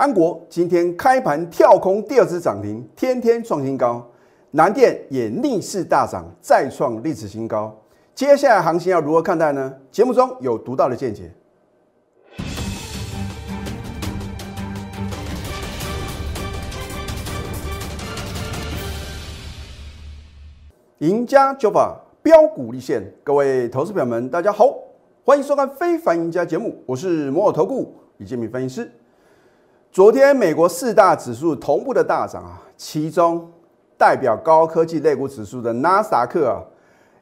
安国今天开盘跳空第二次涨停，天天创新高。南电也逆势大涨，再创历史新高。接下来行情要如何看待呢？节目中有独到的见解。赢家九法标股立现，各位投资朋友们，大家好，欢迎收看《非凡赢家》节目，我是摩尔投顾李建明分析师。昨天美国四大指数同步的大涨啊，其中代表高科技类股指数的纳斯达克啊，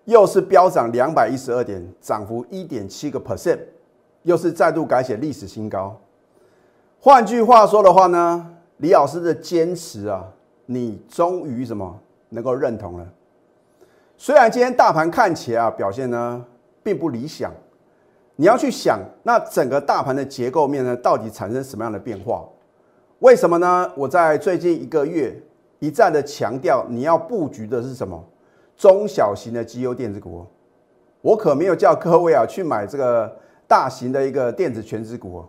又是飙涨两百一十二点，涨幅一点七个 percent，又是再度改写历史新高。换句话说的话呢，李老师的坚持啊，你终于什么能够认同了？虽然今天大盘看起来啊表现呢并不理想，你要去想那整个大盘的结构面呢到底产生什么样的变化？为什么呢？我在最近一个月一再的强调，你要布局的是什么？中小型的绩优电子股。我可没有叫各位啊去买这个大型的一个电子全值股。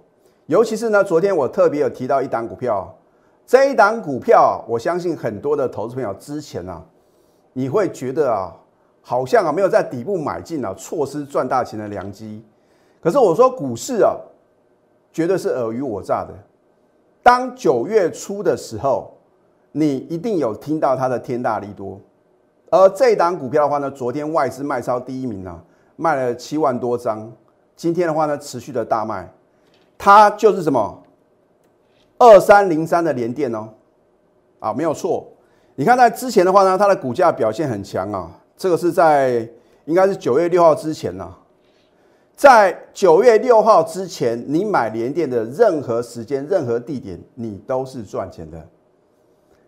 尤其是呢，昨天我特别有提到一档股票，这一档股票，我相信很多的投资朋友之前啊。你会觉得啊，好像啊没有在底部买进啊，错失赚大钱的良机。可是我说股市啊，绝对是尔虞我诈的。当九月初的时候，你一定有听到它的天大利多。而这档股票的话呢，昨天外资卖超第一名啊，卖了七万多张。今天的话呢，持续的大卖，它就是什么二三零三的连电哦，啊没有错。你看，在之前的话呢，它的股价表现很强啊。这个是在应该是九月六号之前呢，在九月六号之前，你买联电的任何时间、任何地点，你都是赚钱的。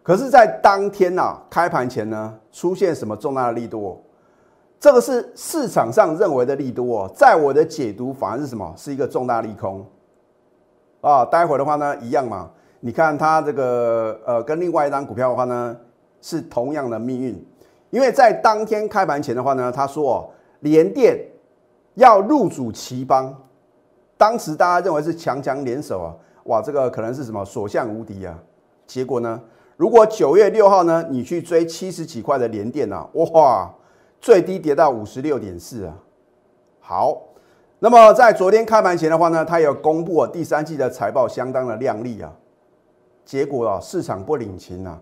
可是，在当天呐，开盘前呢，出现什么重大的利多？这个是市场上认为的利多，在我的解读反而是什么？是一个重大利空啊。待会的话呢，一样嘛。你看它这个呃，跟另外一张股票的话呢。是同样的命运，因为在当天开盘前的话呢，他说哦，联电要入主奇邦，当时大家认为是强强联手啊，哇，这个可能是什么所向无敌啊？结果呢，如果九月六号呢，你去追七十几块的连电啊，哇，最低跌到五十六点四啊。好，那么在昨天开盘前的话呢，它有公布第三季的财报相当的亮丽啊，结果啊，市场不领情啊。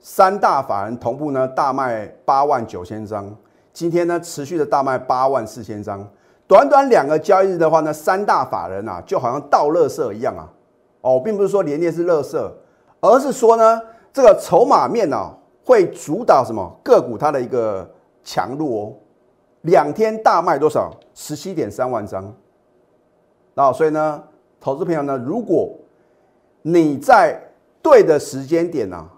三大法人同步呢大卖八万九千张，今天呢持续的大卖八万四千张，短短两个交易日的话呢，三大法人啊就好像倒垃圾一样啊，哦，并不是说连跌是垃圾，而是说呢这个筹码面呢会主导什么个股它的一个强弱哦，两天大卖多少？十七点三万张，那所以呢，投资朋友呢，如果你在对的时间点呢。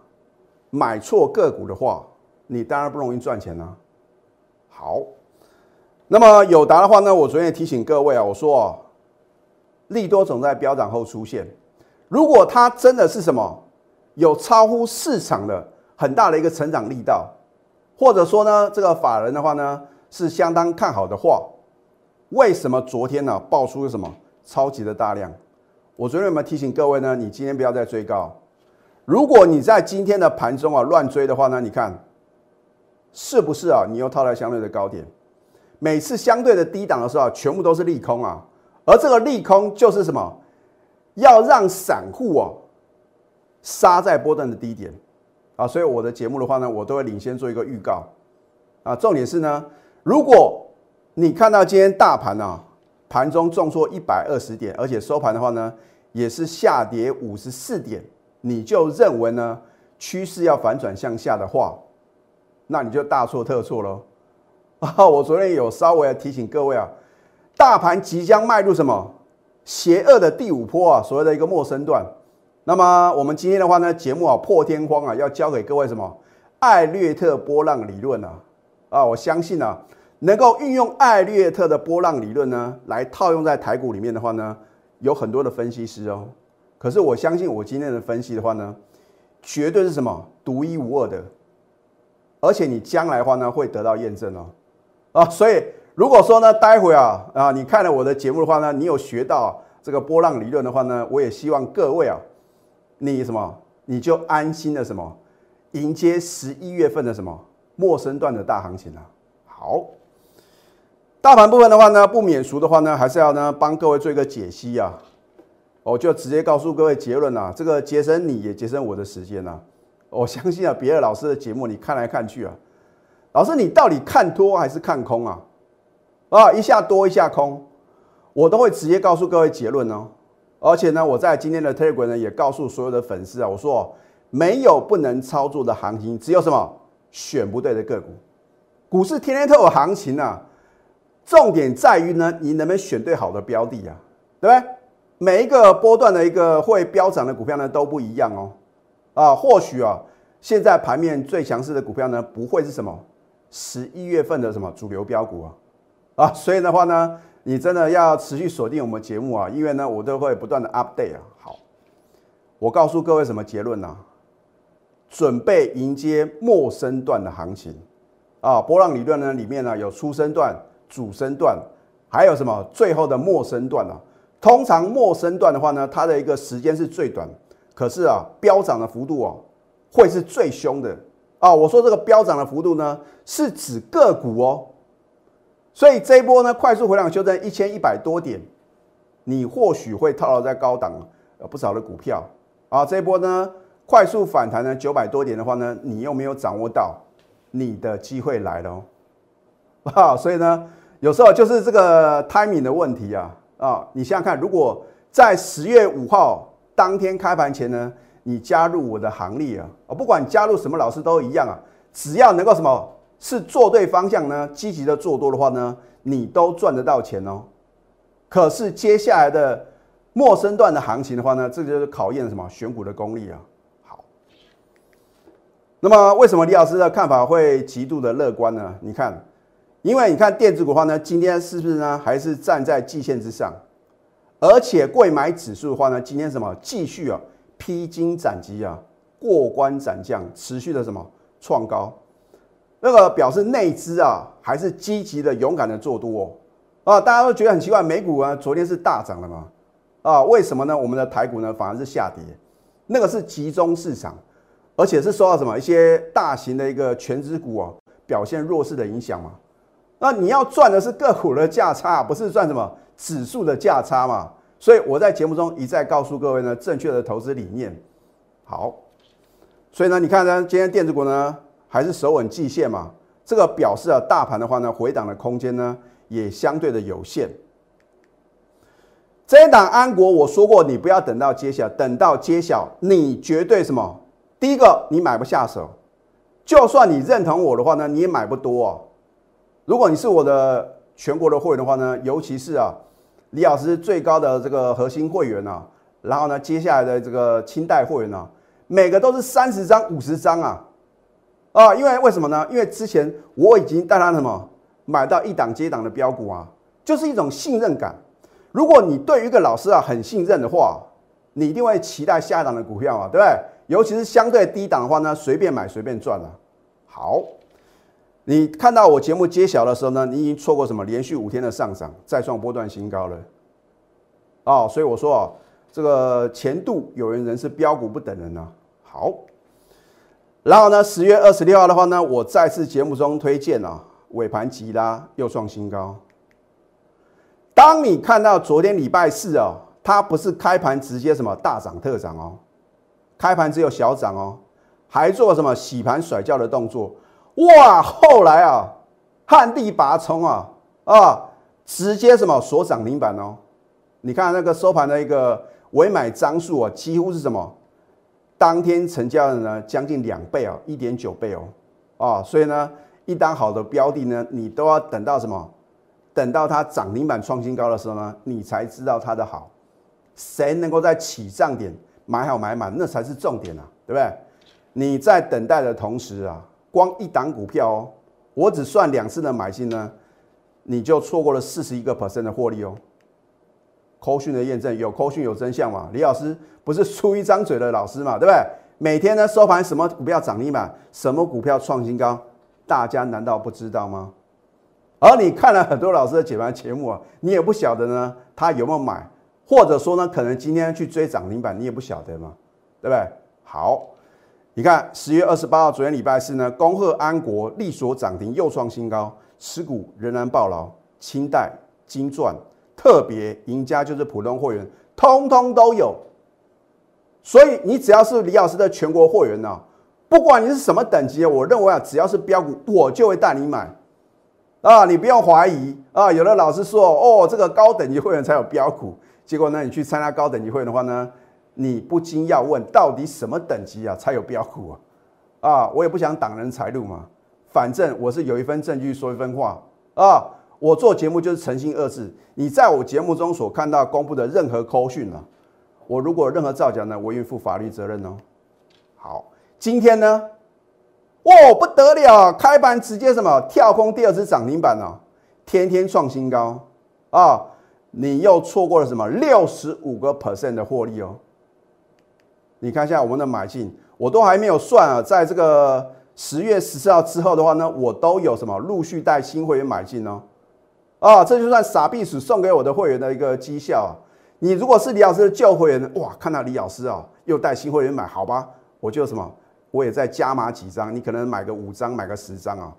买错个股的话，你当然不容易赚钱啦。好，那么友达的话呢，我昨天也提醒各位啊，我说啊，利多总在飙涨后出现。如果它真的是什么有超乎市场的很大的一个成长力道，或者说呢，这个法人的话呢是相当看好的话，为什么昨天呢爆出了什么超级的大量？我昨天有没有提醒各位呢？你今天不要再追高。如果你在今天的盘中啊乱追的话呢，你看是不是啊？你又套在相对的高点，每次相对的低档的时候啊，全部都是利空啊。而这个利空就是什么？要让散户啊杀在波段的低点啊。所以我的节目的话呢，我都会领先做一个预告啊。重点是呢，如果你看到今天大盘啊盘中重挫一百二十点，而且收盘的话呢也是下跌五十四点。你就认为呢？趋势要反转向下的话，那你就大错特错喽！啊，我昨天有稍微提醒各位啊，大盘即将迈入什么邪恶的第五波啊，所谓的一个陌生段。那么我们今天的话呢，节目啊破天荒啊，要教给各位什么艾略特波浪理论啊啊！我相信啊，能够运用艾略特的波浪理论呢，来套用在台股里面的话呢，有很多的分析师哦。可是我相信我今天的分析的话呢，绝对是什么独一无二的，而且你将来的话呢会得到验证哦，啊，所以如果说呢，待会啊啊，你看了我的节目的话呢，你有学到这个波浪理论的话呢，我也希望各位啊，你什么你就安心的什么迎接十一月份的什么陌生段的大行情啊。好，大盘部分的话呢，不免俗的话呢，还是要呢帮各位做一个解析啊。我就直接告诉各位结论啊，这个节省你也节省我的时间啊。我相信啊，别的老师的节目你看来看去啊，老师你到底看多还是看空啊？啊，一下多一下空，我都会直接告诉各位结论哦。而且呢，我在今天的 Telegram 呢也告诉所有的粉丝啊，我说没有不能操作的行情，只有什么选不对的个股。股市天天都有行情啊，重点在于呢，你能不能选对好的标的啊？对不对？每一个波段的一个会飙涨的股票呢都不一样哦。啊，或许啊，现在盘面最强势的股票呢，不会是什么十一月份的什么主流标股啊，啊，所以的话呢，你真的要持续锁定我们节目啊，因为呢，我都会不断的 update 啊。好，我告诉各位什么结论呢？准备迎接末升段的行情啊，波浪理论呢里面呢有初升段、主升段，还有什么最后的末升段啊？通常末升段的话呢，它的一个时间是最短。可是啊，飙涨的幅度哦，会是最凶的啊！我说这个飙涨的幅度呢，是指个股哦。所以这一波呢，快速回档修正一千一百多点，你或许会套牢在高档有不少的股票啊。这一波呢，快速反弹呢九百多点的话呢，你又没有掌握到，你的机会来了哦。啊，所以呢，有时候就是这个 timing 的问题啊啊！你想想看，如果在十月五号。当天开盘前呢，你加入我的行列啊！啊，不管加入什么老师都一样啊，只要能够什么是做对方向呢，积极的做多的话呢，你都赚得到钱哦。可是接下来的陌生段的行情的话呢，这就是考验什么选股的功力啊。好，那么为什么李老师的看法会极度的乐观呢？你看，因为你看电子股的话呢，今天是不是呢，还是站在季线之上？而且贵买指数的话呢，今天什么继续啊披荆斩棘啊过关斩将，持续的什么创高，那个表示内资啊还是积极的勇敢的做多哦啊，大家都觉得很奇怪，美股啊昨天是大涨了嘛啊，为什么呢？我们的台股呢反而是下跌，那个是集中市场，而且是受到什么一些大型的一个全资股啊表现弱势的影响嘛？那你要赚的是个股的价差，不是赚什么？指数的价差嘛，所以我在节目中一再告诉各位呢，正确的投资理念。好，所以呢，你看呢，今天电子股呢还是守稳季线嘛，这个表示啊，大盘的话呢，回档的空间呢也相对的有限。这一档安国，我说过，你不要等到揭晓，等到揭晓，你绝对什么？第一个，你买不下手，就算你认同我的话呢，你也买不多啊。如果你是我的全国的会员的话呢，尤其是啊。李老师最高的这个核心会员呢，然后呢，接下来的这个清代会员呢，每个都是三十张、五十张啊，啊，因为为什么呢？因为之前我已经带他什么买到一档接档的标股啊，就是一种信任感。如果你对于一个老师啊很信任的话，你一定会期待下一档的股票啊，对不对？尤其是相对低档的话呢，随便买随便赚了。好。你看到我节目揭晓的时候呢，你已经错过什么连续五天的上涨，再创波段新高了，哦，所以我说啊，这个前度有人人是标股不等人呢。好，然后呢，十月二十六号的话呢，我再次节目中推荐啊，尾盘急拉又创新高。当你看到昨天礼拜四啊，它不是开盘直接什么大涨特涨哦，开盘只有小涨哦，还做什么洗盘甩轿的动作。哇！后来啊，旱地拔葱啊啊，直接什么锁涨停板哦？你看那个收盘的一个委买张数啊，几乎是什么？当天成交的呢，将近两倍啊，一点九倍哦啊！所以呢，一单好的标的呢，你都要等到什么？等到它涨停板创新高的时候呢，你才知道它的好。谁能够在起涨点买好买满，那才是重点啊，对不对？你在等待的同时啊。光一档股票哦，我只算两次的买进呢，你就错过了四十一个 percent 的获利哦。扣讯的验证有扣讯有真相嘛？李老师不是出一张嘴的老师嘛，对不对？每天呢收盘什么股票涨停板，什么股票创新高，大家难道不知道吗？而你看了很多老师的解盘节目啊，你也不晓得呢，他有没有买或者说呢，可能今天去追涨停板，你也不晓得嘛，对不对？好，你看十月二十八号，昨天礼拜四呢，恭贺安国力所涨停又创新高，持股仍然爆牢，清代、金钻、特别赢家就是普通会员，通通都有。所以你只要是李老师的全国会员呢，不管你是什么等级，我认为啊，只要是标股，我就会带你买。啊，你不用怀疑啊！有的老师说，哦，这个高等级会员才有标股，结果呢，你去参加高等级会员的话呢，你不禁要问，到底什么等级啊才有标股啊？啊，我也不想挡人财路嘛，反正我是有一份证据说一分话啊。我做节目就是诚信二字，你在我节目中所看到公布的任何扣讯啊，我如果任何造假呢，我愿负法律责任哦。好，今天呢？哦，不得了！开盘直接什么跳空第二次涨停板哦，天天创新高啊！你又错过了什么六十五个 percent 的获利哦？你看一下我们的买进，我都还没有算啊，在这个十月十四号之后的话呢，我都有什么陆续带新会员买进哦？啊，这就算傻逼鼠送给我的会员的一个绩效啊！你如果是李老师的旧会员，哇，看到李老师啊，又带新会员买，好吧，我就什么？我也再加码几张，你可能买个五张，买个十张啊，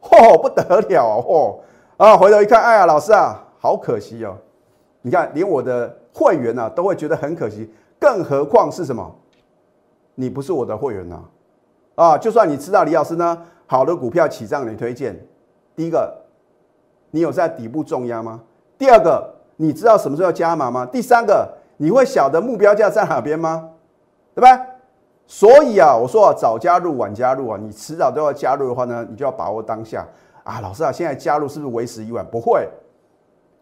嚯，不得了哦，啊，回头一看，哎呀，老师啊，好可惜哦，你看连我的会员呢都会觉得很可惜，更何况是什么？你不是我的会员呐，啊，就算你知道李老师呢，好的股票起涨你推荐，第一个，你有在底部重压吗？第二个，你知道什么时候要加码吗？第三个，你会晓得目标价在哪边吗？对吧？所以啊，我说啊，早加入晚加入啊，你迟早都要加入的话呢，你就要把握当下啊。老师啊，现在加入是不是为时已晚？不会，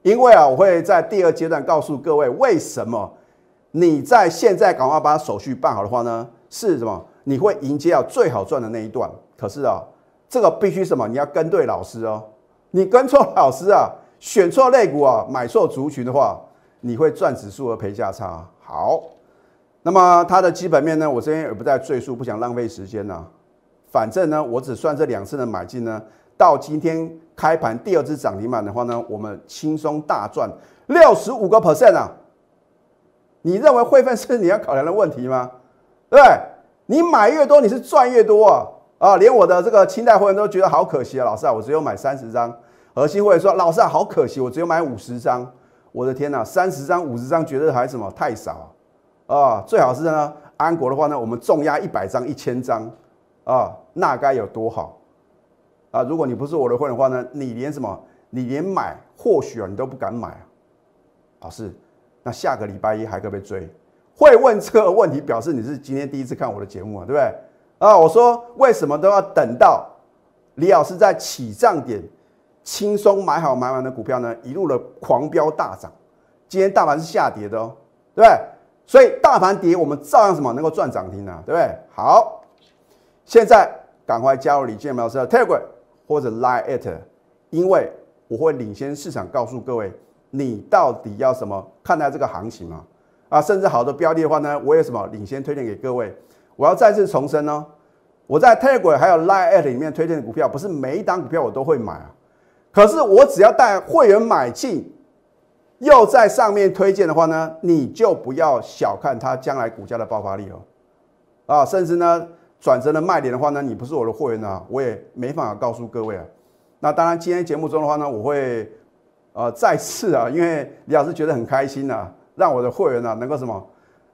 因为啊，我会在第二阶段告诉各位为什么你在现在赶快把手续办好的话呢，是什么？你会迎接啊最好赚的那一段。可是啊，这个必须什么？你要跟对老师哦。你跟错老师啊，选错类股啊，买错族群的话，你会赚指数和赔价差。好。那么它的基本面呢？我这边也不再赘述，不想浪费时间了。反正呢，我只算这两次的买进呢，到今天开盘第二次涨停板的话呢，我们轻松大赚六十五个 percent 啊！你认为汇分是你要考量的问题吗？对不对？你买越多，你是赚越多啊！啊，连我的这个清代会员都觉得好可惜啊，老师啊，我只有买三十张。核心会员说，老师啊，好可惜，我只有买五十张。我的天哪，三十张、五十张，觉得还什么太少。啊，最好是呢，安国的话呢，我们重压一百张、一千张，啊，那该有多好啊！如果你不是我的会员的话呢，你连什么，你连买或许啊，你都不敢买啊。老师，那下个礼拜一还可不可以追？会问这个问题，表示你是今天第一次看我的节目啊，对不对？啊，我说为什么都要等到李老师在起涨点轻松买好买完的股票呢？一路的狂飙大涨，今天大盘是下跌的哦，对不对？所以大盘跌，我们照样什么能够赚涨停呢？对不对？好，现在赶快加入李建苗老师的 Telegram 或者 Line at，因为我会领先市场，告诉各位你到底要什么看待这个行情嘛？啊，甚至好的标的的话呢，我有什么领先推荐给各位？我要再次重申哦，我在 Telegram 还有 Line at 里面推荐的股票，不是每一档股票我都会买啊，可是我只要带会员买进。又在上面推荐的话呢，你就不要小看它将来股价的爆发力哦，啊，甚至呢转折的卖点的话呢，你不是我的会员啊，我也没办法告诉各位啊。那当然，今天节目中的话呢，我会呃再次啊，因为李老师觉得很开心啊，让我的会员呢能够什么，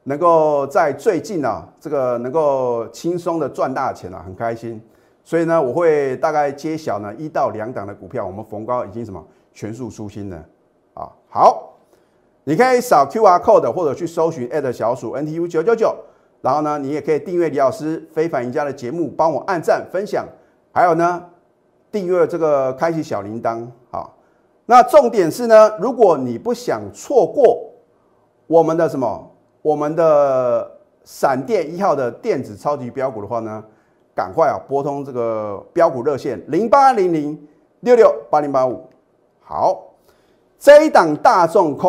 能够在最近啊这个能够轻松的赚大钱啊，很开心。所以呢，我会大概揭晓呢一到两档的股票，我们逢高已经什么全数出新了。啊，好，你可以扫 Q R code 或者去搜寻小鼠 N T U 九九九，然后呢，你也可以订阅李老师非凡赢家的节目，帮我按赞分享，还有呢，订阅这个开启小铃铛。好，那重点是呢，如果你不想错过我们的什么，我们的闪电一号的电子超级标股的话呢，赶快啊拨通这个标股热线零八零零六六八零八五。好。这一档大众空。